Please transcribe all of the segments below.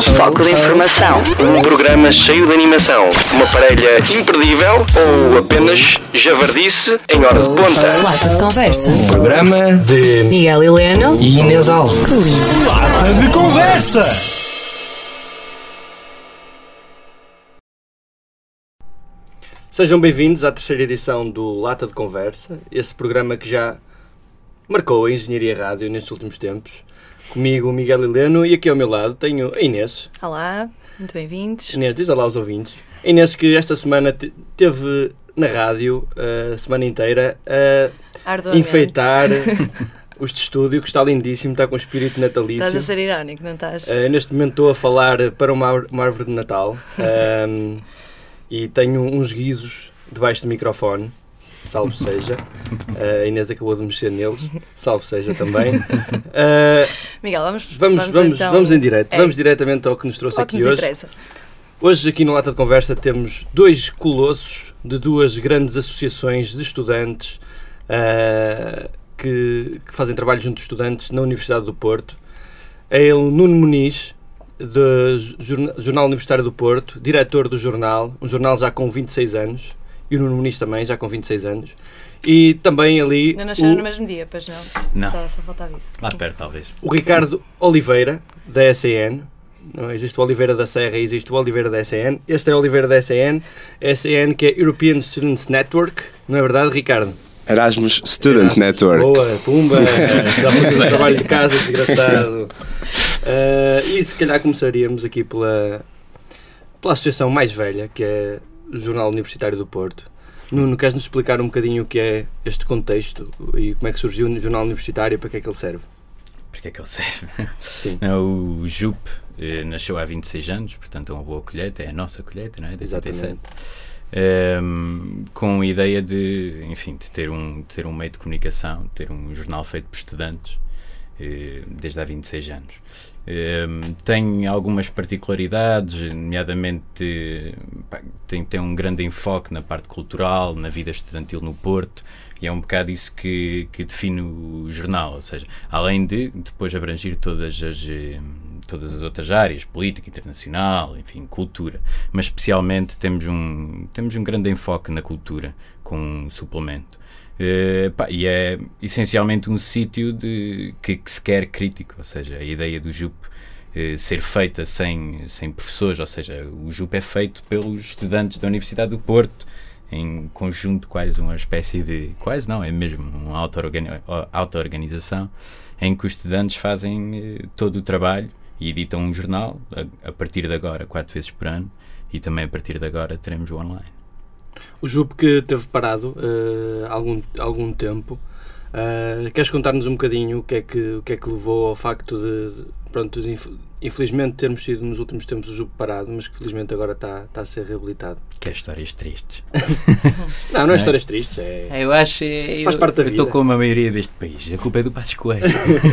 Um foco de informação. Um programa cheio de animação. Uma parelha imperdível ou apenas javardice em hora de ponta. Lata de conversa. Programa de Miguel Heleno. e Inês Alves. Que lindo. Lata de conversa! Sejam bem-vindos à terceira edição do Lata de Conversa, esse programa que já marcou a Engenharia Rádio nestes últimos tempos. Comigo, o Miguel Heleno, e aqui ao meu lado tenho a Inês. Olá, muito bem-vindos. Inês, diz olá aos ouvintes. A Inês que esta semana te- teve na rádio uh, a semana inteira a enfeitar os de estúdio, que está lindíssimo, está com espírito Estás natalício. a ser irónico, não estás? Uh, neste momento estou a falar para uma, uma árvore de Natal um, e tenho uns guizos debaixo do microfone, salvo seja. Uh, a Inês acabou de mexer neles, salvo seja também. Uh, Miguel, vamos, vamos, vamos, então vamos em direto, É. vamos diretamente ao que nos trouxe ao que aqui nos hoje. interessa. Hoje aqui no Lata de Conversa temos dois colossos de duas grandes associações de estudantes ah, que, que fazem trabalho junto de estudantes na Universidade do Porto. É ele Nuno Muniz, do Jorna- Jornal Universitário do Porto, diretor do jornal, um jornal já com 26 anos, e o Nuno Muniz também, já com 26 anos. E também ali Não nasceram o- no mesmo dia, pois não? Não. Só, só faltava isso. Lá perto, talvez. o Ricardo Oliveira, da SEN. Não existe o Oliveira da Serra e existe o Oliveira da SEN. Este é o Oliveira da SEN. SEN que é European Students Network. Não é verdade, Ricardo? Erasmus Student Network. Boa, pumba. Dá para fazer trabalho de casa, desgraçado. Ah, e se calhar começaríamos aqui pela, pela associação mais velha, que é Jornal Universitário do Porto. Nuno, queres-nos explicar um bocadinho o que é este contexto e como é que surgiu o Jornal Universitário e para que é que ele serve? Porque é que ele serve? Sim. Não, o JUP eh, nasceu há 26 anos, portanto é uma boa colheita, é a nossa colheita, não é? De 87. Exatamente. Ehm, com a ideia de, enfim, de ter um, ter um meio de comunicação, ter um jornal feito por estudantes, eh, desde há 26 anos. Ehm, tem algumas particularidades, nomeadamente tem, tem um grande enfoque na parte cultural, na vida estudantil no Porto, e é um bocado isso que, que define o jornal, ou seja, além de depois abranger todas as, eh, todas as outras áreas, política internacional, enfim, cultura, mas especialmente temos um, temos um grande enfoque na cultura, com um suplemento. Eh, pá, e é essencialmente um sítio que, que se quer crítico, ou seja, a ideia do JUP eh, ser feita sem, sem professores, ou seja, o JUP é feito pelos estudantes da Universidade do Porto, em conjunto quase uma espécie de, quase não, é mesmo uma auto-organi- auto-organização, em que os estudantes fazem eh, todo o trabalho e editam um jornal, a, a partir de agora, quatro vezes por ano, e também a partir de agora teremos o online. O JUP que teve parado há algum, algum tempo. Eh, queres contar-nos um bocadinho o que, é que, o que é que levou ao facto de, de, pronto, de inf- infelizmente termos tido nos últimos tempos o JUP parado, mas que felizmente agora está, está a ser reabilitado? Que é histórias tristes. Não, não é Não é? histórias tristes, é... Eu acho. Eu, Faz parte da eu Estou vida. como a maioria deste país. A culpa é do Passos Coelho.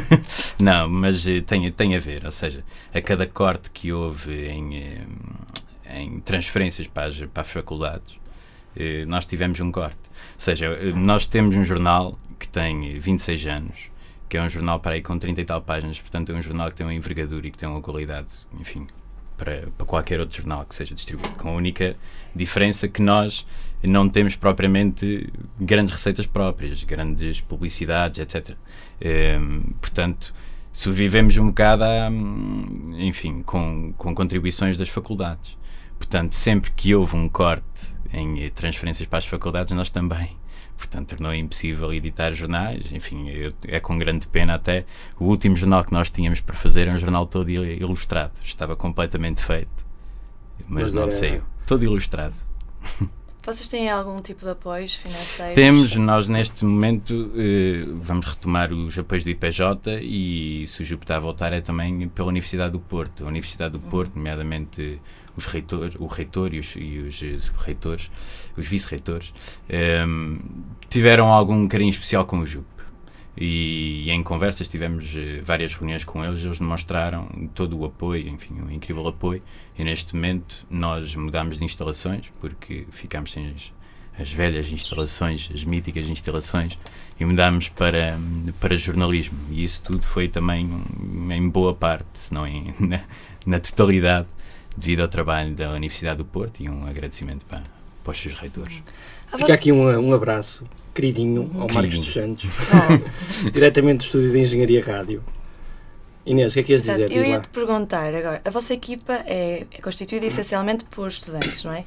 não, mas eh, tem, tem a ver. Ou seja, a cada corte que houve em, em transferências para as, para as faculdades, nós tivemos um corte. Ou seja, eh, nós temos um jornal que tem eh, 26 anos, que é um jornal para aí com 30 e tal páginas, portanto é um jornal que tem uma envergadura e que tem uma qualidade, enfim, para, para qualquer outro jornal que seja distribuído, com a única diferença que nós não temos propriamente grandes receitas próprias, grandes publicidades, etc. Ehm, portanto, sobrevivemos um bocado, a, hum, enfim, com, com contribuições das faculdades. Portanto, sempre que houve um corte em eh, transferências para as faculdades, nós também. Portanto, tornou impossível editar jornais. Enfim, eu- é com grande pena até. O último jornal que nós tínhamos para fazer era um jornal todo il- ilustrado. Estava completamente feito. Mas, Mas não era- saiu. Todo ilustrado. Vocês têm algum tipo de apoios financeiros? Temos, nós neste momento eh, vamos retomar os apoios do IPJ e se o JUP está a voltar é também pela Universidade do Porto. A Universidade do Porto, nomeadamente os reitores, o reitor e os, e os eh, os vice-reitores, ehm, tiveram algum carinho especial com o JUP. E, em conversas tivemos eh, várias reuniões com eles, eles demonstraram todo o apoio, enfim, um incrível apoio. E neste momento nós mudámos de instalações porque ficámos sem as, as velhas instalações, as míticas instalações, e mudámos para, para jornalismo. E isso tudo foi também, em boa parte, se não em, na, na totalidade, devido ao trabalho da Universidade do Porto e um agradecimento para, para os seus reitores. Fica aqui um, um abraço queridinho ao Marcos Queridinho. dos Santos, Oh, diretamente do estúdio de Engenharia Rádio. Inês, o que é que ias dizer? portanto, eu Diz lá. ia te perguntar agora, a vossa equipa é, é constituída essencialmente por estudantes, não é?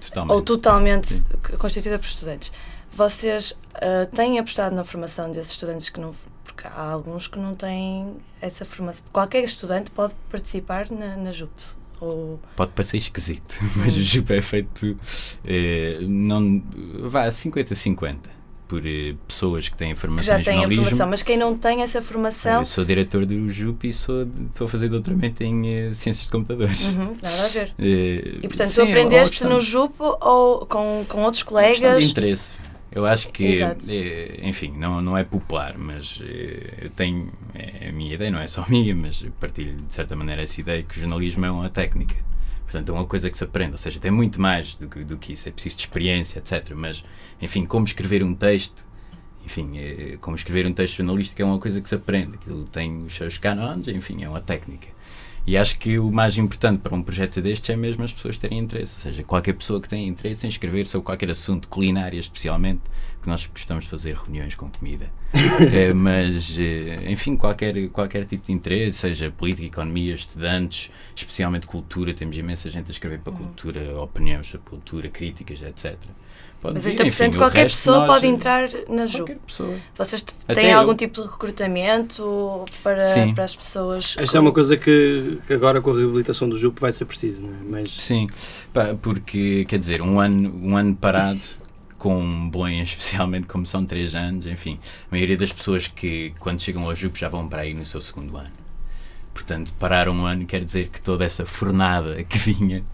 Totalmente. Ou totalmente Sim. constituída por estudantes. Vocês ah, têm apostado na formação desses estudantes que não. Porque há alguns que não têm essa formação. Qualquer estudante pode participar na, na JUP. Ou, Pode parecer esquisito, mas o Jupe é feito eh, não, vá 50-50 por eh, pessoas que têm formação já em a jornalismo. formação, mas quem não tem essa formação. Eu sou diretor do JUP e sou, estou a fazer doutoramento em eh, ciências de computadores. Uhum, nada a ver. Eh, E portanto, sim, tu é aprendeste no JUP ou com, com outros uma questão de colegas? interesse. Eu acho que, eh, enfim, não, não é popular, mas eh, eu tenho, é a minha ideia, não é só minha, mas partilho de certa maneira essa ideia que o jornalismo é uma técnica. Portanto, é uma coisa que se aprende, ou seja, tem muito mais do que, do que isso, é preciso de experiência, etc. Mas, enfim, como escrever um texto, enfim, eh, como escrever um texto jornalístico é uma coisa que se aprende, aquilo tem os seus cânones, enfim, é uma técnica. E acho que o mais importante para um projeto destes é mesmo as pessoas terem interesse, ou seja, qualquer pessoa que tenha interesse em escrever sobre qualquer assunto, culinária especialmente, que nós gostamos de fazer reuniões com comida. Eh, mas, eh, enfim, qualquer, qualquer tipo de interesse, seja política, economia, estudantes, especialmente cultura, temos imensa gente a escrever para cultura, opiniões sobre cultura, críticas, etc. Pode Mas vir, então, enfim, portanto, o qualquer pessoa nós, pode entrar na JUP. Qualquer pessoa. Vocês t- Até têm eu. algum tipo de recrutamento para, Sim. para as pessoas? Esta é uma coisa que, que agora com a reabilitação do JUP vai ser preciso, não é? Mas Sim, porque, quer dizer, um ano, um ano parado, com Bolonha especialmente, como são três anos, enfim, a maioria das pessoas que, quando chegam ao JUP, já vão para aí no seu segundo ano. Portanto, parar um ano quer dizer que toda essa fornada que vinha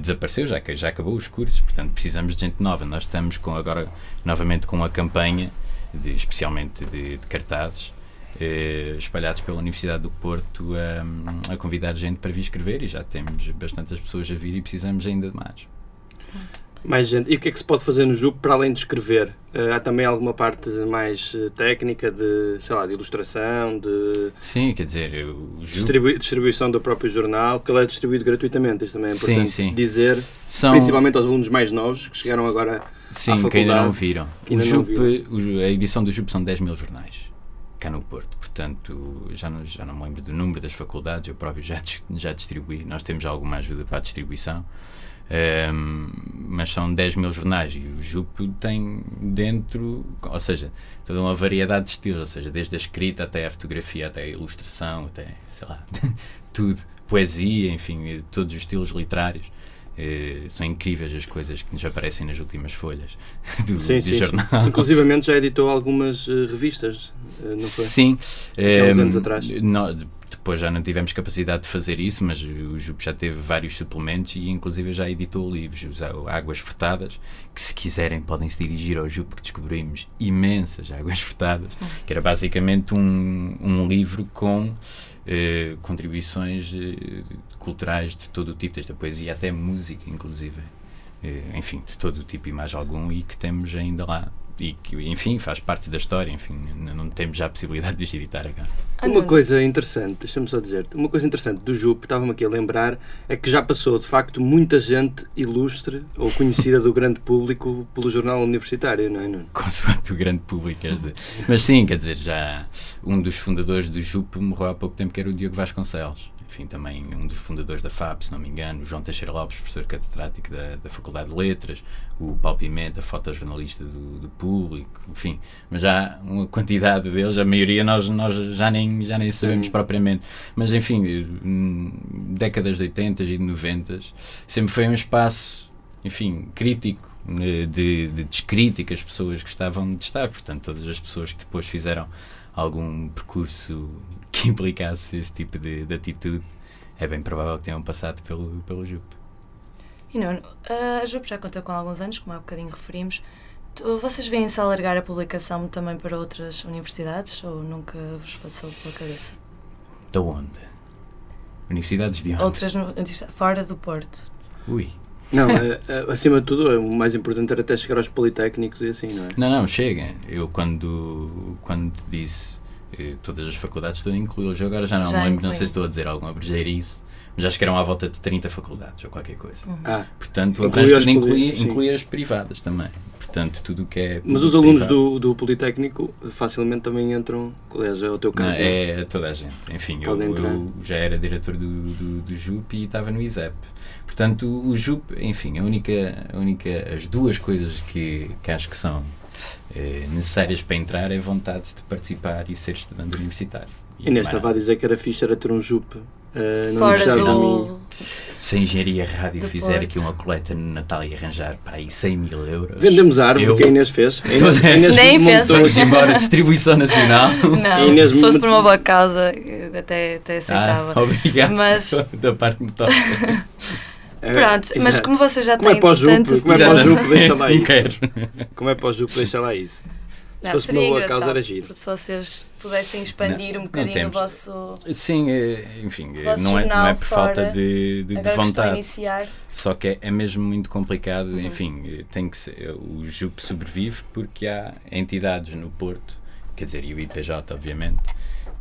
desapareceu, já, já acabou os cursos, portanto, precisamos de gente nova. Nós estamos com, agora, novamente, com a campanha, de, especialmente de, de cartazes, eh, espalhados pela Universidade do Porto a, a convidar gente para vir escrever e já temos bastantes pessoas a vir e precisamos ainda de mais. Mais gente. E o que é que se pode fazer no JUP para além de escrever? Eh, há também alguma parte mais eh, técnica de, sei lá, de ilustração, de Sim, quer dizer, o distribui- distribuição do próprio jornal, porque ele é distribuído gratuitamente, isto também é Sim, importante sim. dizer, são, principalmente aos alunos mais novos que chegaram agora sim, que ainda não viram. que ainda o não JUP, viram. a edição do JUP são 10 mil jornais, cá no Porto. Portanto, já não, já não me lembro do número das faculdades, eu próprio já, já distribuí. Nós temos alguma ajuda para a distribuição. Ehm, mas são 10 mil jornais e o JUP tem dentro, ou seja, toda uma variedade de estilos, ou seja, desde a escrita até a fotografia, até a ilustração, até, sei lá, tudo, poesia, enfim, eh, todos os estilos literários. Eh, são incríveis as coisas que nos aparecem nas últimas folhas do, Sim, do sim, sim. jornal. Inclusivamente já editou algumas eh, revistas, eh, não foi? Sim, Há uns Ehm, anos atrás. nó- depois já não tivemos capacidade de fazer isso, mas o Jupe já teve vários suplementos e inclusive já editou livros, Águas Furtadas, que se quiserem podem se dirigir ao Jupe que descobrimos imensas Águas Furtadas, que era basicamente um, um livro com eh, contribuições eh, culturais de todo o tipo, desde a poesia até música, inclusive. Eh, enfim, de todo o tipo e mais algum, e que temos ainda lá. E que, enfim, faz parte da história, enfim, não temos já a possibilidade de os editar agora. Ah, Uma coisa interessante, deixa-me só dizer uma coisa interessante do JUP, estava-me aqui a lembrar, é que já passou de facto muita gente ilustre ou conhecida do grande público pelo jornal universitário, não é? Nuno? consoante o grande público, quer dizer. Mas sim, quer dizer, já um dos fundadores do JUP morreu há pouco tempo, que era o Diogo Vasconcelos. Enfim, também um dos fundadores da FAP, se não me engano, o João Teixeira Lopes, professor catedrático da, da Faculdade de Letras, o Paulo Pimenta, fotojornalista do, do público, enfim. Mas já uma quantidade deles, a maioria nós, nós já, nem, já nem sabemos Sim. propriamente. Mas enfim, décadas de 80 e de 90 sempre foi um espaço, enfim, crítico eh, de, de descrita que as pessoas gostavam de estar. Portanto, todas as pessoas que depois fizeram algum percurso que implicasse esse tipo de, de atitude, é bem provável que tenham passado pelo, pelo JUP. E Nuno, a JUP já conta com alguns anos, como há bocadinho referimos. Vocês veem-se alargar a publicação também para outras universidades ou nunca vos passou pela cabeça? Da onde? Universidades de onde? Outras fora do Porto. Ui. Não, eh, eh, acima de tudo, o mais importante era até chegar aos politécnicos e assim, não é? Não, não, chega. Eu quando, quando disse todas as faculdades, estou a incluí-los. Eu agora já não Já me lembro, não sei se estou a dizer alguma brejeirice, mas acho que eram à volta de 30 faculdades ou qualquer coisa. Ah, Portanto, Inclui as inclui, inclui as privadas também. Portanto, tudo o que é. mas os alunos privado. do, do Politécnico facilmente também entram. Aliás, é o teu caso. não é? é toda a gente. Enfim, eu, eu já era diretor do, do, do JUP e estava no ISEP. Portanto, o JUP, enfim, a única, a única, as duas coisas que, que acho que são eh, necessárias para entrar é a vontade de participar e ser estudante universitário. E nesta mais vai dizer que era fixe era ter um JUP eh, na Fora Universidade do. Se a Engenharia Rádio Do fizer Porto. aqui uma coleta no Natal e arranjar para aí 100 mil euros. Vendemos a árvore Eu- que a Inês fez. A Inês, a Inês Nem. Vamos embora, distribuição nacional. Não, Inês, se fosse por uma boa causa, eh, até, até aceitava. Ah, obrigado Mas- da parte que É, Pronto, mas exato. como você já Como é tem para o JUP? tanto Como é para o tempo- JUP? Deixa lá Não isso. quero. Como é para o JUP? Deixa lá isso. Não, fosse seria uma boa causa, era giro. Se vocês pudessem expandir Não, um não bocadinho o vosso. Sim, eh, enfim, Vosso não é, não é por falta de, de, de vontade. iniciar. Só que é, é mesmo muito complicado. Uhum. Enfim, eh, tem que ser, o JUP sobrevive porque há entidades no Porto, quer dizer, e o IPJ, obviamente,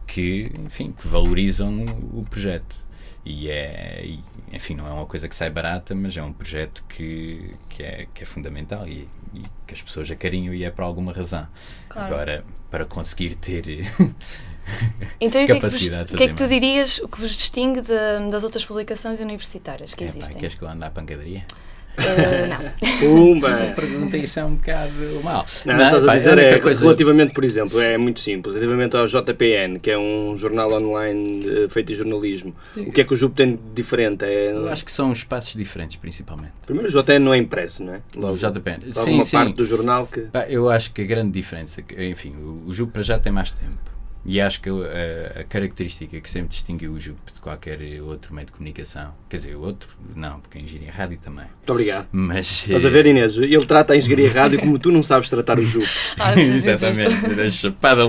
que, enfim, que valorizam o, o projeto. E é, e, enfim, não é uma coisa que sai barata, mas é um projeto que, que, é, que é fundamental e, e que as pessoas acarinham e é por alguma razão. Claro. Agora, para conseguir ter. Então, e o que, é que, vos, capacidade que é que tu dirias, o que vos distingue de- das outras publicações universitárias que Epá, existem? queres que eu ande à pancadaria? Eh, não. Pumba! Pergunta isso é um bocado mal. Não, não, estás a dizer é, coisa- relativamente, por exemplo, é muito simples, relativamente ao JPN, que é um jornal online eh, feito em jornalismo, o que é que o JUP tem de diferente? É, Eu acho que são espaços diferentes, principalmente. Primeiro, o JN não é impresso, não é? O JPN. Há Sim, alguma sim. parte do jornal que... Eu acho que a grande diferença, enfim, o, o JUP para já tem mais tempo. E acho que a, a característica que sempre distinguiu o JUP de qualquer outro meio de comunicação, quer dizer, o outro, não, porque a engenharia rádio também. Muito obrigado. Mas. Estás a ver, Inês? Ele trata a engenharia rádio como tu não sabes tratar o JUP. Ah, Exatamente, da chapada!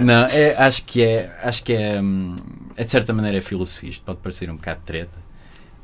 Não, é, acho que é, acho que é, hum, é de certa maneira é filosofia. Isto pode parecer um bocado treta,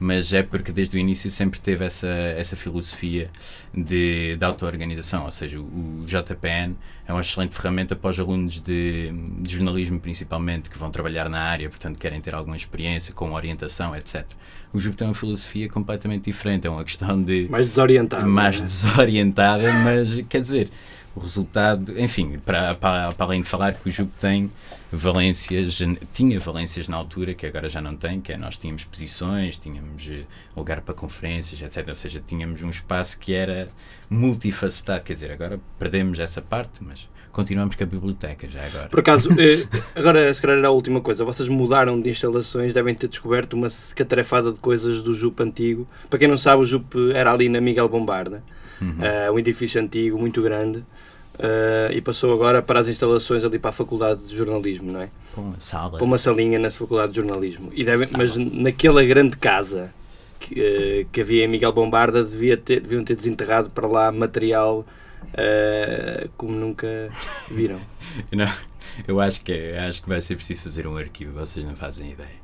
mas é porque desde o início sempre teve essa, essa filosofia de, de auto-organização. Ou seja, o, o JPN é uma excelente ferramenta para os alunos de, de jornalismo, principalmente, que vão trabalhar na área, portanto querem ter alguma experiência com orientação, etc. O JUP tem uma filosofia completamente diferente. É uma questão de Mais desorientado. mais é? desorientada, mas quer dizer, o resultado, enfim, para, para, para além de falar que o Jupe tem valências, tinha valências na altura, que agora já não tem, que é nós tínhamos posições, tínhamos eh, lugar para conferências, etc. Ou seja, tínhamos um espaço que era multifacetado, quer dizer, agora perdemos essa parte, mas continuamos com a biblioteca já agora. Por acaso, eh, agora se calhar era a última coisa, vocês mudaram de instalações, devem ter descoberto uma catarefada de coisas do JUP antigo. Para quem não sabe, o JUP era ali na Miguel Bombarda, Uhum. eh, um edifício antigo, muito grande, eh, e passou agora para as instalações ali para a Faculdade de Jornalismo, não é? Com uma sala. Para uma salinha na Faculdade de Jornalismo. E Sala. mas naquela grande casa que, eh, que havia em Miguel Bombarda, devia ter, deviam ter desenterrado para lá material eh, como nunca viram. Não, eu acho que, acho que vai ser preciso fazer um arquivo, vocês não fazem ideia.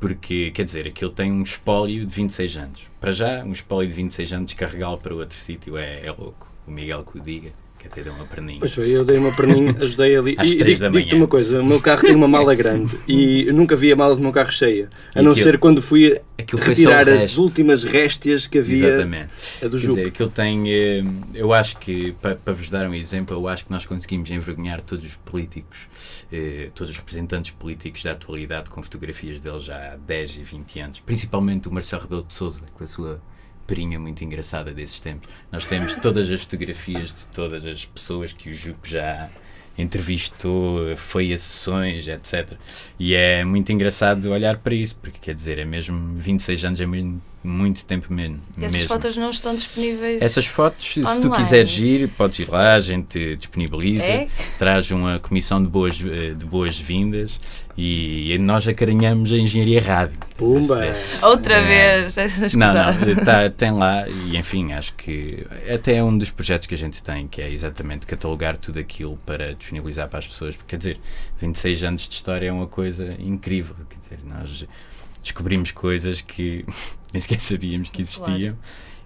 Porque, quer dizer, aquilo tem um espólio de 26 anos. Para já, um espólio de 26 anos, carregá-lo para outro sítio é, é louco. O Miguel que o diga, que até deu uma perninha. Pois foi, eu dei uma perninha, ajudei ali. Às e digo-te uma coisa: o meu carro tem uma mala grande e eu nunca vi a mala do meu carro cheia. A E não aquilo- ser quando fui retirar as últimas réstias que havia Exatamente. a do Quer Jupe. dizer, aquilo tem. eh, Eu acho que, pa- para vos dar um exemplo, eu acho que nós conseguimos envergonhar todos os políticos, eh, todos os representantes políticos da atualidade com fotografias deles já há 10 e 20 anos. Principalmente o Marcelo Rebelo de Souza, com a sua perinha muito engraçada desses tempos. Nós temos todas as fotografias de todas as pessoas que o Jupe já entrevistou, foi a sessões, etc. E é muito engraçado olhar para isso, porque quer dizer, é mesmo 26 anos, é mesmo muito tempo men E essas mesmo. fotos não estão disponíveis. Essas fotos, se tu Online. quiseres ir, podes ir lá, a gente disponibiliza, É? traz uma comissão de boas, eh, de boas-vindas e nós acarinhamos a engenharia rádio. Pumba! Outra É. vez. é Não, não, tá, tem lá e enfim, acho que até é um dos projetos que a gente tem, que é exatamente catalogar tudo aquilo para disponibilizar para as pessoas, porque quer dizer, 26 anos de história é uma coisa incrível, quer dizer, nós descobrimos coisas que nem sequer sabíamos que existiam.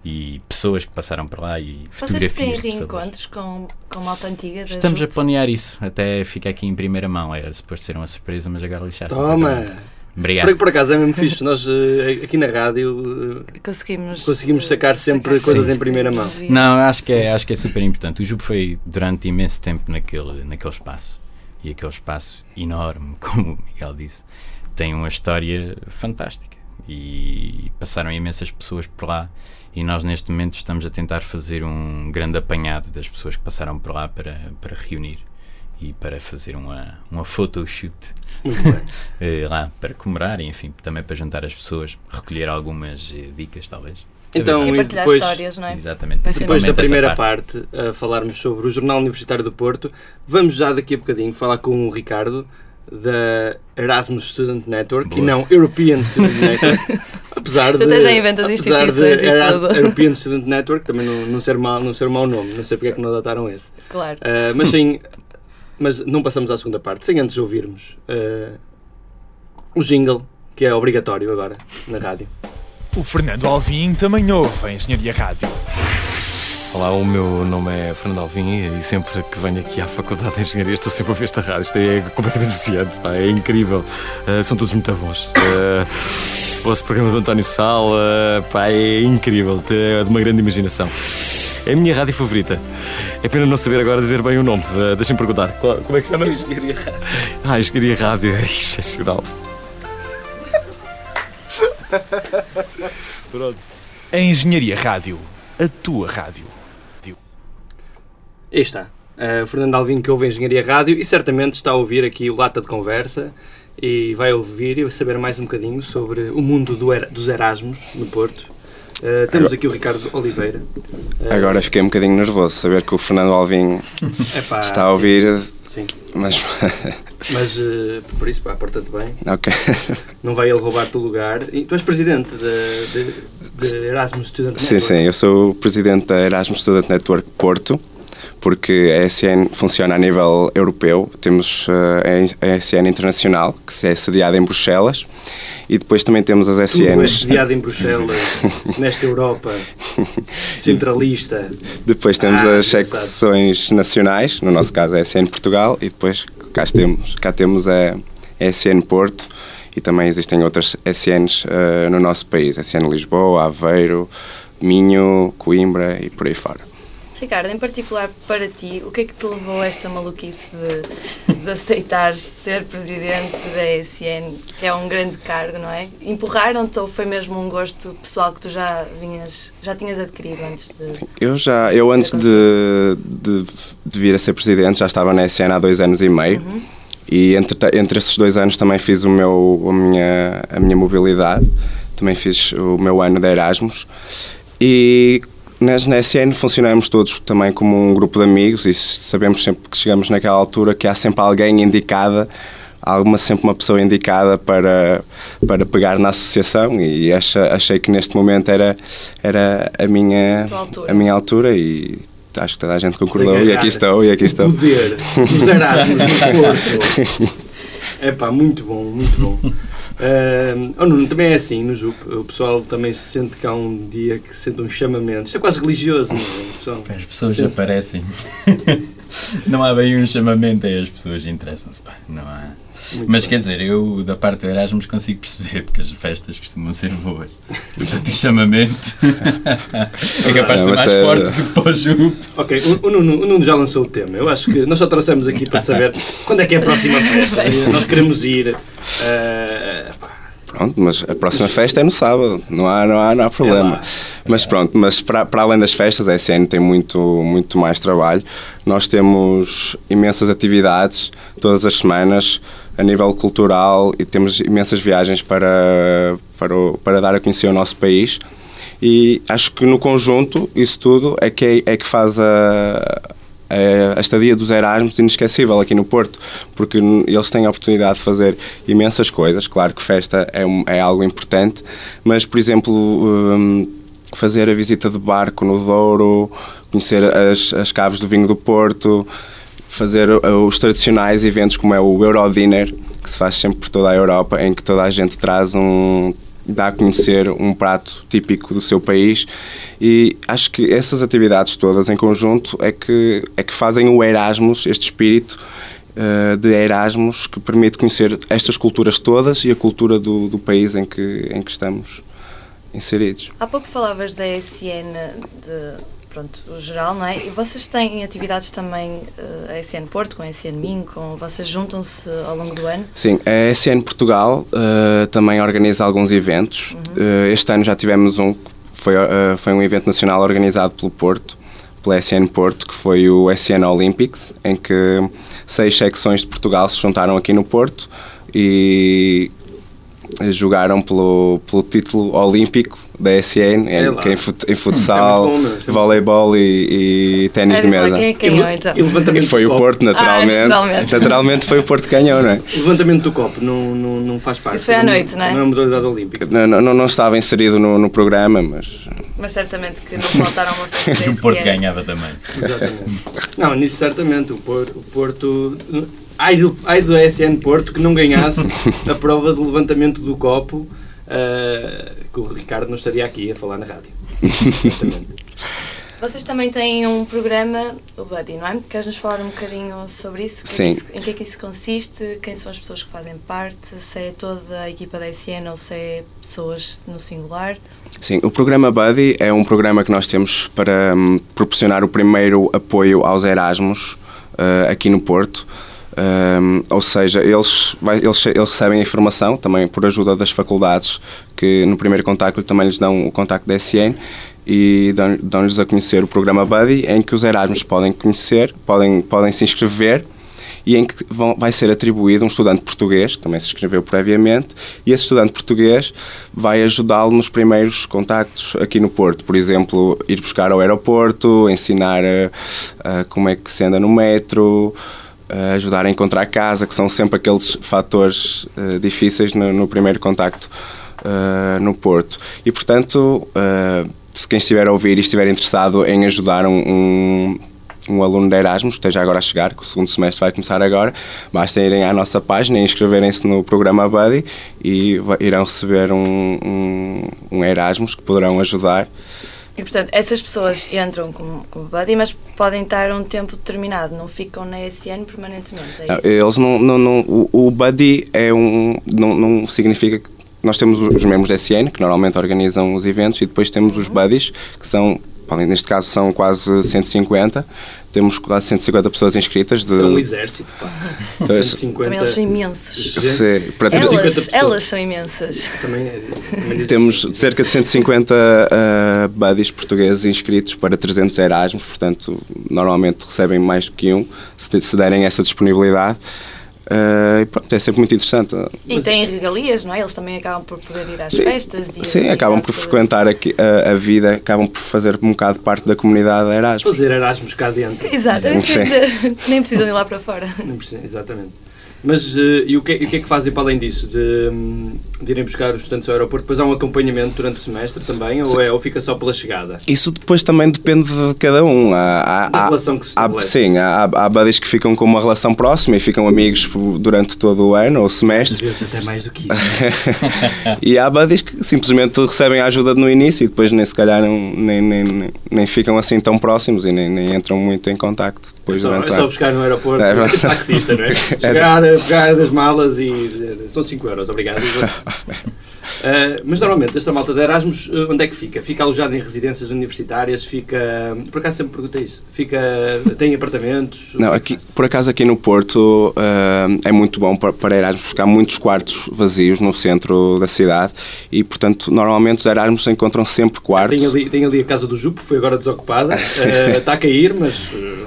E pessoas que passaram por lá e Vocês fotografias têm de pessoas. reencontros com, com malta antiga? da Estamos a planear isso, até fica aqui em primeira mão. Era suposto ser uma surpresa, mas agora lixaste. Toma! Obrigado. Por, por acaso é mesmo fixe. Nós eh, aqui na rádio eh, Conseguimos, conseguimos sacar sempre sacar coisas Sim. em primeira mão. Não, acho que é, acho que é super importante. O Jubo foi durante imenso tempo naquele, naquele espaço. E aquele espaço enorme, como o Miguel disse, tem uma história fantástica. E passaram imensas pessoas por lá. E nós, neste momento, estamos a tentar fazer um grande apanhado das pessoas que passaram por lá para, para reunir e para fazer uma, uma photoshoot eh, lá para comemorar e, enfim, também para juntar as pessoas, recolher algumas eh, dicas, talvez. Então, E e partilhar depois, histórias, não é? Exatamente. Depois da primeira parte. parte, a falarmos sobre o Jornal Universitário do Porto, vamos já daqui a bocadinho falar com o Ricardo da Erasmus Student Network Boa. e não European Student Network. apesar Tu de, até já inventas apesar de instituições e Eras- tudo. European Student Network também não, não ser mau, não ser mau nome, não sei porque é que não adotaram esse. Claro. Ah, mas sim, mas não passamos à segunda parte, sem antes ouvirmos ah, o jingle, que é obrigatório agora na rádio. O Fernando Alvim também ouve a Engenharia Rádio. Olá, o meu nome é Fernando Alvim e sempre que venho aqui à Faculdade de Engenharia estou sempre a ouvir esta rádio. Isto é completamente viciante, pá, é incrível. Uh, são todos muito bons. Uh, o vosso programa do António Sala, pá, é incrível, é de uma grande imaginação. É a minha rádio favorita. É pena não saber agora dizer bem o nome. Uh, Deixem-me perguntar. Qual- como é que se chama? Engenharia Rádio. Ah, Engenharia Rádio, é excepcional. Pronto. A Engenharia Rádio. A tua rádio. Aí está. Uh, o Fernando Alvim que ouve Engenharia Rádio e certamente está a ouvir aqui o Lata de Conversa e vai ouvir e saber mais um bocadinho sobre o mundo do Era- dos Erasmus no Porto. Uh, temos aqui o Ricardo Oliveira. Uh, Agora fiquei um bocadinho nervoso saber que o Fernando Alvim epá, está a ouvir, Sim, mas. mas uh, por isso, pá, porta-te bem. ok. Não vai ele roubar-te o lugar. E tu és presidente de, de, de Erasmus Student Sim, Network. sim, eu sou o presidente da Erasmus Student Network Porto, porque a ESN funciona a nível europeu. Temos uh, a ESN Internacional, que é sediada em Bruxelas, e depois também temos as SNs. sediado em Bruxelas, nesta Europa centralista. Depois temos Ah, as secções nacionais, no nosso caso a ESN Portugal, e depois cá temos, cá temos a ESN Porto, e também existem outras SNs uh, no nosso país, SN Lisboa, Aveiro, Minho, Coimbra e por aí fora. Ricardo, em particular para ti, o que é que te levou a esta maluquice de, de aceitares ser presidente da ESN, que é um grande cargo, não é? Empurraram-te ou foi mesmo um gosto pessoal que tu já vinhas, já tinhas adquirido antes de. Eu já, eu antes de, de, de vir a ser presidente já estava na SN há dois anos e meio e entre, entre esses dois anos também fiz o meu, a, minha, a minha mobilidade, também fiz o meu ano de Erasmus e nós na SN funcionamos todos também como um grupo de amigos e sabemos sempre que chegamos naquela altura que há sempre alguém indicada alguma, sempre uma pessoa indicada para, para pegar na associação e acha, achei que neste momento era, era a, minha, a minha altura e acho que toda a gente concordou e aqui estou, e aqui estou. poder dos Erasmus no Porto. É pá, muito bom, muito bom. Uh, oh, Nuno, também é assim no JUP. O pessoal também se sente que há um dia que se sente um chamamento. Isto é quase religioso, não é? Pessoal As pessoas Sim. aparecem. não há bem um chamamento, aí as pessoas interessam-se. pá, Não há. Muito Mas bem. quer dizer, eu da parte do Erasmus consigo perceber, porque as festas costumam ser boas. Portanto, o chamamento é capaz de ser mais é- forte do que para o Jupe. Ok, o, o Nuno, o Nuno já lançou o tema. Eu acho que nós só trouxemos aqui para saber quando é que é a próxima festa. nós queremos ir. uh, Pronto, mas a próxima festa é no sábado, não há, não há, não há problema. lá. Mas pronto, mas para, para além das festas, a SN tem muito, muito mais trabalho. Nós temos imensas atividades todas as semanas a nível cultural e temos imensas viagens para, para, o- para dar a conhecer o nosso país. E acho que no conjunto, isso tudo é que, é que faz a, a, a estadia dos Erasmus inesquecível aqui no Porto, porque eles têm a oportunidade de fazer imensas coisas. Claro que festa é, um- é algo importante, mas, por exemplo, hum, fazer a visita de barco no Douro, conhecer as, as caves do vinho do Porto, fazer uh, os tradicionais eventos como é o Euro Dinner, que se faz sempre por toda a Europa, em que toda a gente traz um dá a conhecer um prato típico do seu país e acho que essas atividades todas em conjunto é que, é que fazem o Erasmus, este espírito uh, de Erasmus que permite conhecer estas culturas todas e a cultura do, do país em que, em que estamos inseridos. Há pouco falavas da SN de pronto, o geral, não é? E vocês têm atividades também, uh, a SN Porto, com a SN Min, com, vocês juntam-se ao longo do ano? Sim, a SN Portugal uh, também organiza alguns eventos. Uhum. Uh, este ano já tivemos um, foi, foi um evento nacional organizado pelo Porto, pela SN Porto, que foi o SN Olympics, em que seis secções de Portugal se juntaram aqui no Porto e jogaram pelo, pelo título olímpico da SN, é em, em, fut, em futsal, hum, é voleibol e, e ténis de mesa. Quem é que ganhou, então? E foi o Porto, naturalmente. Ah, naturalmente. naturalmente. foi o Porto que ganhou, não é? O levantamento do copo não, não, não faz parte. Isso foi à noite, não é? Não é modalidade olímpica. Não, não, não estava inserido no, no programa, mas. Mas certamente que não faltaram uma festa. o Porto ganhava também. Exatamente. Não, nisso certamente. O Porto. O Porto ai, do, ai do SN Porto que não ganhasse a prova do levantamento do copo uh, que o Ricardo não estaria aqui a falar na rádio. Vocês também têm um programa, o Buddy, não é? Queres-nos falar um bocadinho sobre isso? Sim. isso, em que é que isso consiste? Quem são as pessoas que fazem parte? Se é toda a equipa da SN ou se é pessoas no singular? Sim, o programa Buddy é um programa que nós temos para um, proporcionar o primeiro apoio aos Erasmus uh, aqui no Porto. Um, ou seja, eles, vai, eles, eles recebem a informação também por ajuda das faculdades que no primeiro contacto também lhes dão o contacto da SN e dão-lhes a conhecer o programa Buddy em que os Erasmus podem conhecer, podem, podem se inscrever e em que vão, vai ser atribuído um estudante português, que também se inscreveu previamente, e esse estudante português vai ajudá-lo nos primeiros contactos aqui no Porto. Por exemplo, ir buscar ao aeroporto, ensinar a como é que se anda no metro, ajudar a encontrar casa, que são sempre aqueles fatores uh, difíceis no, no, primeiro contacto uh, no Porto. E, portanto, uh, se quem estiver a ouvir e estiver interessado em ajudar um, um, um, aluno de Erasmus, que esteja agora a chegar, que o segundo semestre vai começar agora, basta irem à nossa página e inscreverem-se no programa Buddy e irão receber um, um, um Erasmus que poderão ajudar e portanto, essas pessoas entram como, como buddy, mas podem estar um tempo determinado, não ficam na SN permanentemente. É não, eles não, não, não o, o, buddy é um. Não, não significa que. Nós temos os membros da SN, que normalmente organizam os eventos, e depois temos uhum. os buddies, que são, neste caso, são quase 150 temos quase 150 pessoas inscritas. De... São um exército, pá. 150... Também eles são imensos. Sim, para elas, elas são imensas. Também, é, também temos cerca de 150 uh, buddies portugueses inscritos para 300 Erasmus, portanto, normalmente recebem mais do que um, se, se derem essa disponibilidade. Uh, e pronto, é sempre muito interessante. E têm regalias, não é? Eles também acabam por poder ir às sim, festas. E sim, acabam por frequentar aqui a, a, vida, acabam por fazer um bocado parte da comunidade Erasmus. Fazer Erasmus cá dentro. Exato, nem precisam ir lá para fora. exatamente. Mas uh, e, o que, e o que é que fazem para além disso? De, de irem buscar os estudantes ao aeroporto? Depois há um acompanhamento durante o semestre também? Ou, é, ou fica só pela chegada? Isso depois também depende de cada um. Há, há, da relação que se há, Sim, há, há buddies que ficam com uma relação próxima e ficam amigos durante todo o ano ou semestre. Às vezes até mais do que isso. e há buddies que simplesmente recebem a ajuda no início e depois nem se calhar não, nem, nem, nem, nem ficam assim tão próximos e nem, nem entram muito em contacto. Depois é só, é só buscar no aeroporto, é, taxista, não é? Chegar, pegar das malas e dizer, são 5 euros, obrigado. Uh, mas normalmente esta malta de Erasmus, uh, onde é que fica? Fica alojada em residências universitárias? Fica. Por acaso sempre perguntei isso. Fica. Tem apartamentos? Não, aqui, por acaso aqui no Porto uh, é muito bom para, para Erasmus, porque há muitos quartos vazios no centro da cidade e, portanto, normalmente os Erasmus encontram sempre quartos. Tem ali, tem ali a casa do Jupo, foi agora desocupada. está a cair, mas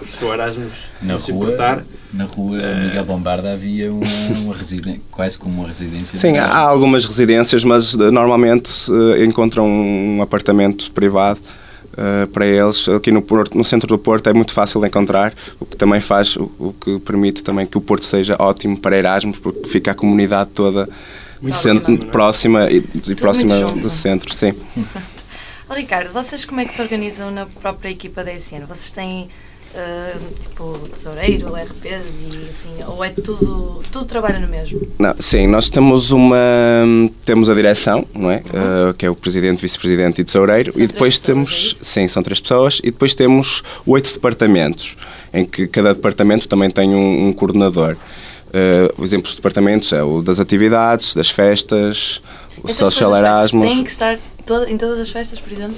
se o Erasmus na não rua, se importar na rua Miguel Bombarda havia uma, uma residência, quase como uma residência. Sim, há algumas residências, mas uh, normalmente uh, encontram um apartamento privado uh, para eles. Aqui no, Porto, no centro do Porto é muito fácil de encontrar, o que também faz, o, o que permite também que o Porto seja ótimo para Erasmus, porque fica a comunidade toda muito centro, é? próxima e, e próxima do centro, sim. Ricardo, vocês como é que se organizam na própria equipa da SN? Vocês têm uh, tipo tesoureiro, RPs e assim, ou é tudo, tudo trabalha no mesmo? Não, sim, nós temos uma temos a direção, não é? Uhum. Uh, que é o presidente, vice-presidente e tesoureiro, são e depois temos, pessoas, é sim, são três pessoas, e depois temos oito departamentos, em que cada departamento também tem um, um coordenador. Uh, exemplos de departamentos é o das atividades, das festas, o Essas Social Erasmus. Têm que estar toda, em todas as festas, por exemplo?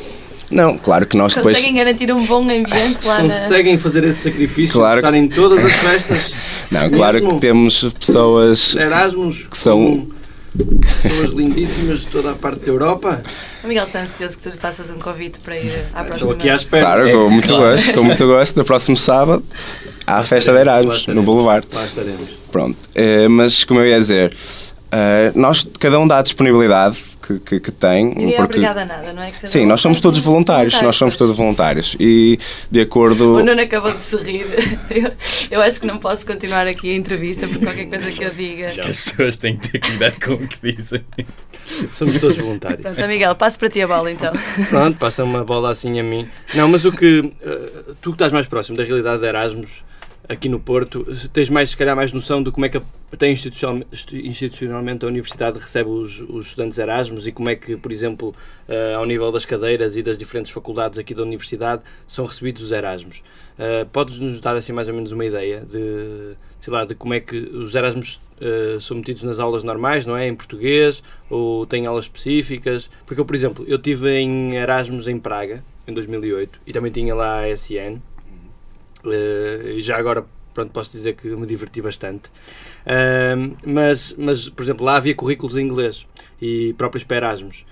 Não, claro que nós depois. Conseguem garantir um bom ambiente lá na... Conseguem fazer esse sacrifício Claro. de estar em todas as festas? Não, claro Mesmo que temos pessoas. Erasmus, Que são- pessoas lindíssimas de toda a parte da Europa. O Miguel está ansioso que tu faças um convite para ir à próxima. Estou aqui à espera. Claro, com muito gosto, com muito gosto. No próximo sábado há a festa de Erasmus, no. Boulevard. Lá estaremos. Pronto. Eh, mas, como eu ia dizer, eh, nós, cada um dá a disponibilidade que, que, que tem. Ninguém é obrigado a nada, não é? Que Sim, um nós somos todos um- voluntários, nós somos todos voluntários. E de acordo. O Nuno acabou de se rir. Eu, eu acho que não posso continuar aqui a entrevista por qualquer coisa que eu diga. As pessoas têm que ter cuidado com o que dizem. Somos todos voluntários. Pronto, Miguel, passo para ti a bola então. Pronto, passa uma bola assim a mim. Não, mas o que. eh, tu que estás mais próximo da realidade de Erasmus, aqui no Porto, tens mais, se calhar, mais noção de como é que até institucional- institucionalmente a Universidade recebe os, os estudantes Erasmus e como é que, por exemplo, eh, ao nível das cadeiras e das diferentes faculdades aqui da Universidade, são recebidos os Erasmus. Eh, Podes-nos dar assim mais ou menos uma ideia de, sei lá, de como é que os Erasmus eh, são metidos nas aulas normais, não é? Em português, ou têm aulas específicas? Porque eu, por exemplo, eu estive em Erasmus em Praga, em 2008, e também tinha lá a SN. Eh, e já agora, pronto, posso dizer que me diverti bastante. Ahm, mas, mas, por exemplo, lá havia currículos em inglês e próprios para Erasmus.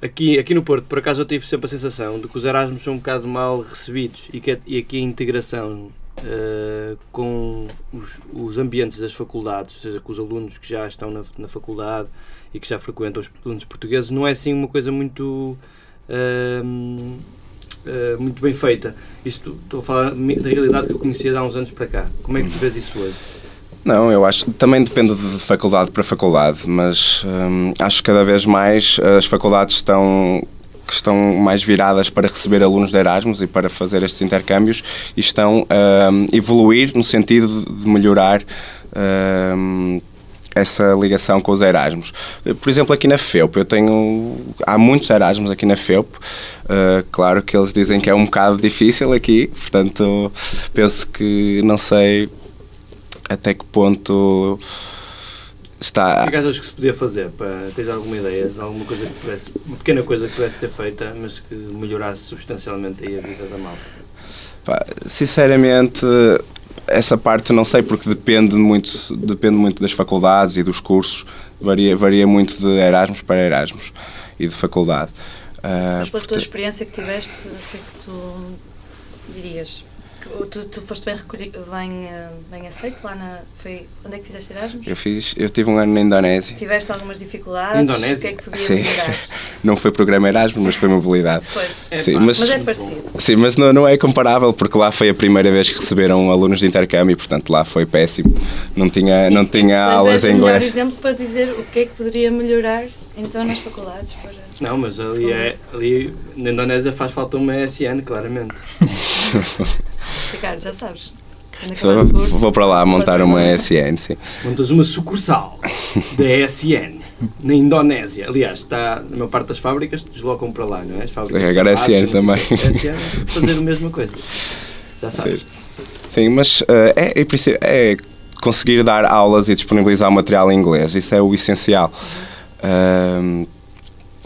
Aqui, aqui no Porto, por acaso, eu tive sempre a sensação de que os Erasmus são um bocado mal recebidos e que e aqui a integração eh, com os, os ambientes das faculdades, ou seja, com os alunos que já estão na, na faculdade e que já frequentam os alunos portugueses, não é assim uma coisa muito. ahm, eh, muito bem feita. Isto, estou a falar da realidade que eu conhecia há uns anos para cá. Como é que tu vês isso hoje? Não, eu acho também depende de faculdade para faculdade, mas hum, acho que cada vez mais as faculdades estão que estão mais viradas para receber alunos de Erasmus e para fazer estes intercâmbios e estão a evoluir no sentido de- de melhorar hum, essa ligação com os Erasmus. Por exemplo, aqui na FEUP, eu tenho. Há muitos Erasmus aqui na FEUP. Uh, claro que eles dizem que é um bocado difícil aqui, portanto, penso que não sei até que ponto O está. que é que achas que se podia fazer? Para, tens alguma ideia de alguma coisa que pudesse, uma pequena coisa que pudesse ser feita, mas que melhorasse substancialmente a vida da malta? Pá, Sinceramente, essa parte não sei porque depende muito, depende muito das faculdades e dos cursos. Varia, varia muito de Erasmus para Erasmus e de faculdade. Ah, Mas pela tua portanto- experiência que tiveste, o que é que tu dirias? Tu, tu foste bem, recolhi- bem, eh, bem aceito lá na. Foi, onde é que fizeste Erasmus? eu fiz, eu tive um ano na Indonésia. Tiveste algumas dificuldades? Indonésia? O que é que podia Sim. melhorar? Não foi programa Erasmus, mas foi mobilidade. Depois. É Sim, pá, mas, Mas é parecido. sim, mas não, não é comparável porque lá foi a primeira vez que receberam alunos de intercâmbio e portanto lá foi péssimo. Não tinha, não E, tinha portanto, aulas em inglês. exemplo para dizer o que é que poderia melhorar então nas faculdades para. Não, mas ali, é, ali na Indonésia faz falta uma SN, claramente. Ricardo, já sabes. Curso, vou para lá montar uma SN, sim. Montas uma sucursal da SN na Indonésia. Aliás, está na maior parte das fábricas, deslocam para lá, não é? As fábricas Agora é SN também. SN fazer a mesma coisa. Já sabes. Sim, mas eh, é, é, preciso- é conseguir dar aulas e disponibilizar o material em inglês, isso é o essencial. Ahm,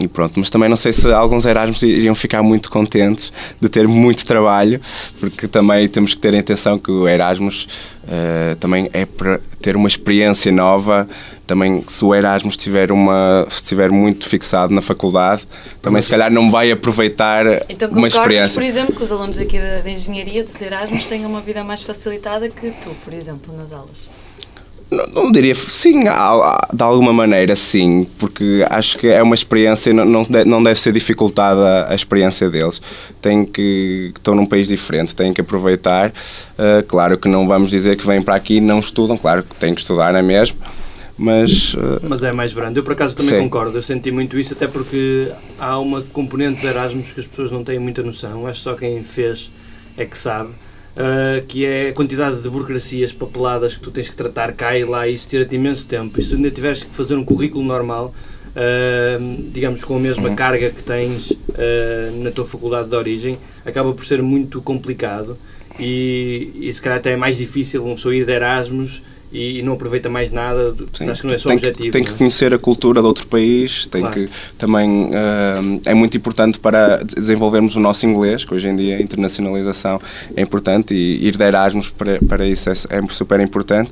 e pronto, mas também não sei se alguns Erasmus iriam ficar muito contentes de ter muito trabalho, porque também temos que ter em atenção que o Erasmus eh, também é para ter uma experiência nova. Também, se o Erasmus tiver uma, se estiver muito fixado na faculdade, também se calhar não vai aproveitar Então uma experiência. por exemplo, que os alunos aqui da, da Engenharia dos Erasmus tenham uma vida mais facilitada que tu, por exemplo, nas aulas? Não, não diria, sim, de alguma maneira sim, porque acho que é uma experiência, não, não de- não deve ser dificultada a experiência deles. Têm que, estão num país diferente, têm que aproveitar. Uh, claro que não vamos dizer que vêm para aqui e não estudam, claro que têm que estudar, não é mesmo? Mas uh, Mas é mais brando. Eu, por acaso, também Sim. concordo. Eu senti muito isso, até porque há uma componente de Erasmus que as pessoas não têm muita noção. Acho que só quem fez é que sabe. Uh, que é a quantidade de burocracias papeladas que tu tens que tratar cá e lá, e isso tira-te imenso tempo. E se tu ainda tiveres que fazer um currículo normal, uh, digamos com a mesma Uhum. carga que tens uh, na tua faculdade de origem, acaba por ser muito complicado e, e se calhar até é mais difícil uma pessoa ir de Erasmus e, e não aproveita mais nada, do- Sim. acho que não é só tem objetivo. Que, tem não que é? conhecer a cultura de outro país, tem Claro. que também ah, é muito importante para desenvolvermos o nosso inglês, que hoje em dia a internacionalização é importante e ir de Erasmus para, para isso é, é super importante.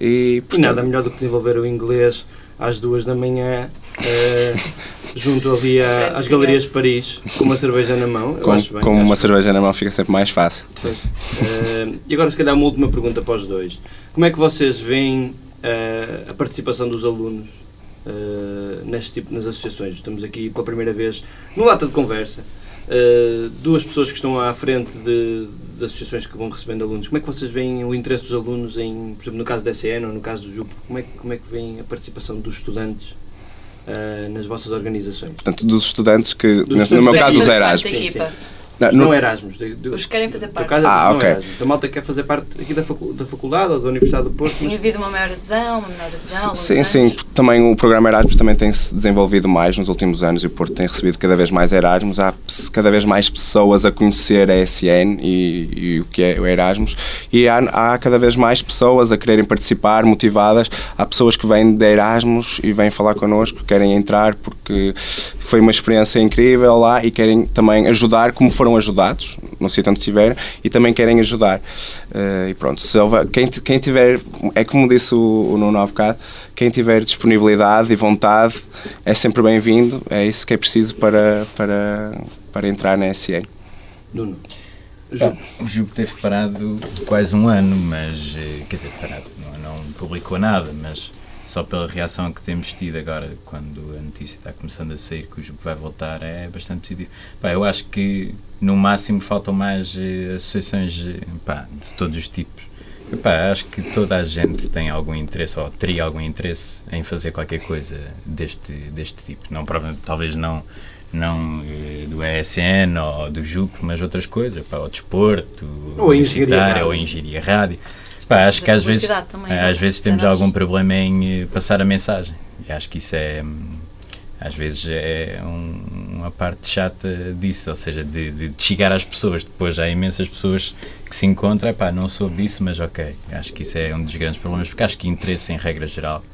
E, E nada melhor do que desenvolver o inglês às duas da manhã, eh, junto ali a- às galerias de Paris, com uma cerveja na mão. Eu com, acho bem, com acho uma bem. cerveja na mão fica sempre mais fácil. Eh, e agora, se calhar, uma última pergunta para os dois. Como é que vocês veem eh, a participação dos alunos eh, neste tipo, nas associações? Estamos aqui pela primeira vez no Lata de Conversa. Eh, duas pessoas que estão à frente de, de associações que vão recebendo alunos. Como é que vocês veem o interesse dos alunos, em, por exemplo, no caso da SN ou no caso do JUP? Como é, que- como é que veem a participação dos estudantes eh, nas vossas organizações? Portanto, dos estudantes que, Dos no, no estudantes meu que caso, os Erasmus. Não, não no- Erasmus. De, de, Os que querem fazer parte. caso, Ah, não ok. Erasmus. A malta quer fazer parte aqui da, facu da faculdade ou da Universidade do Porto. Tem mas- havido uma maior adesão, uma menor adesão. Sim, sim. Também o programa Erasmus também tem se desenvolvido mais nos últimos anos e o Porto tem recebido cada vez mais Erasmus. Há cada vez mais pessoas a conhecer a SN e, e o que é o Erasmus. E há, há cada vez mais pessoas a quererem participar, motivadas. Há pessoas que vêm de Erasmus e vêm falar connosco, querem entrar porque foi uma experiência incrível lá e querem também ajudar como foram ajudados no sítio onde estiver e também querem ajudar. Eh, e pronto, se houver, quem, quem tiver, é como disse o, o Nuno há bocado, quem tiver disponibilidade e vontade é sempre bem-vindo, é isso que é preciso para, para, para entrar na SN. Nuno. Bom, o Jupe teve parado quase um ano, mas eh, quer dizer, parado, não, não publicou nada, mas só pela reação que temos tido agora, quando a notícia está começando a sair que o Jupe vai voltar, é bastante positivo. Pá, eu acho que no máximo faltam mais eh, associações eh, pá, de todos os tipos. Epá, acho que toda a gente tem algum interesse ou teria algum interesse em fazer qualquer coisa deste, deste tipo. Não, talvez não, não eh, do ESN ou do JUP, mas outras coisas, pá, o desporto, Ou a engenharia rádio. ou a engenharia rádio. Pá, acho que às vezes, também, não é? às vezes temos Para nós. algum problema em eh, passar a mensagem. E acho que isso é, hum, às vezes, é um- uma parte chata disso, ou seja, de, de chegar às pessoas. Depois há imensas pessoas que se encontram, pá, não soube disso, mas ok. Acho que isso é um dos grandes problemas, porque acho que interesse, em regra geral,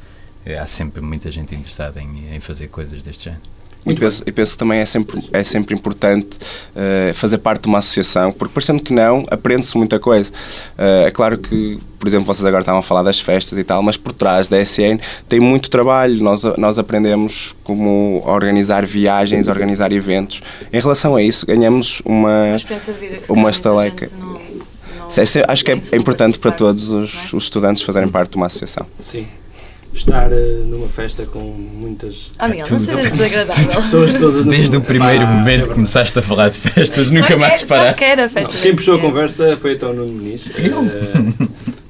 eh, há sempre muita gente interessada em, em fazer coisas deste género. E penso, e penso que também é sempre, é sempre importante eh, fazer parte de uma associação, porque parecendo que não, aprende-se muita coisa. Eh, é claro que, por exemplo, vocês agora estavam a falar das festas e tal, mas por trás da SN tem muito trabalho. Nós, nós aprendemos como organizar viagens, organizar eventos. Em relação a isso, ganhamos Uma uma. experiência de vida que se uma calhar muita estaleca. gente não- não- É Acho que é, é importante para todos não é? os, os estudantes fazerem parte de uma associação. Sim. Estar eh, numa festa com muitas Ah, Miguel, É não sejas desagradável. pessoas todas Desde o primeiro é momento que verdade. começaste a falar de festas, nunca Só mais quer- paraste. Quer a festa. Quem puxou a conversa foi então o Nuno Muniz. Eh,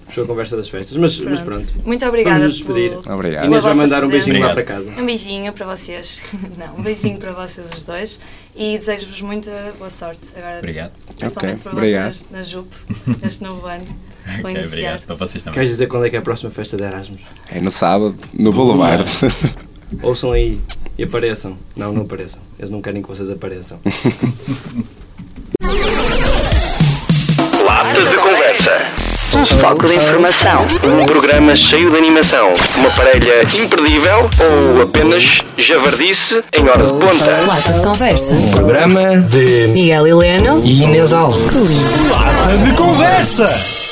puxou a conversa das festas. Mas mas pronto. Muito obrigada Vamos nos despedir. pelo- Obrigado. Inês vai mandar um beijinho lá presença. para casa. Um beijinho para vocês. Não, um beijinho para vocês os dois. E desejo-vos muita boa sorte agora. Obrigado. Principalmente Ok, para obrigado. vocês na JUP, neste novo ano. Vou Ok, iniciar. obrigado. Para vocês também. Queres dizer quando é que é a próxima festa de Erasmus? É no sábado, no Boulevard. Ouçam aí e apareçam. Não, não apareçam. Eles não querem que vocês apareçam. Latas de Conversa. Um foco de informação. Um programa cheio de animação. Uma parelha imperdível ou apenas javardice em hora de ponta. Lata de conversa. Programa de Miguel Heleno. Inês Alves. Lata de conversa!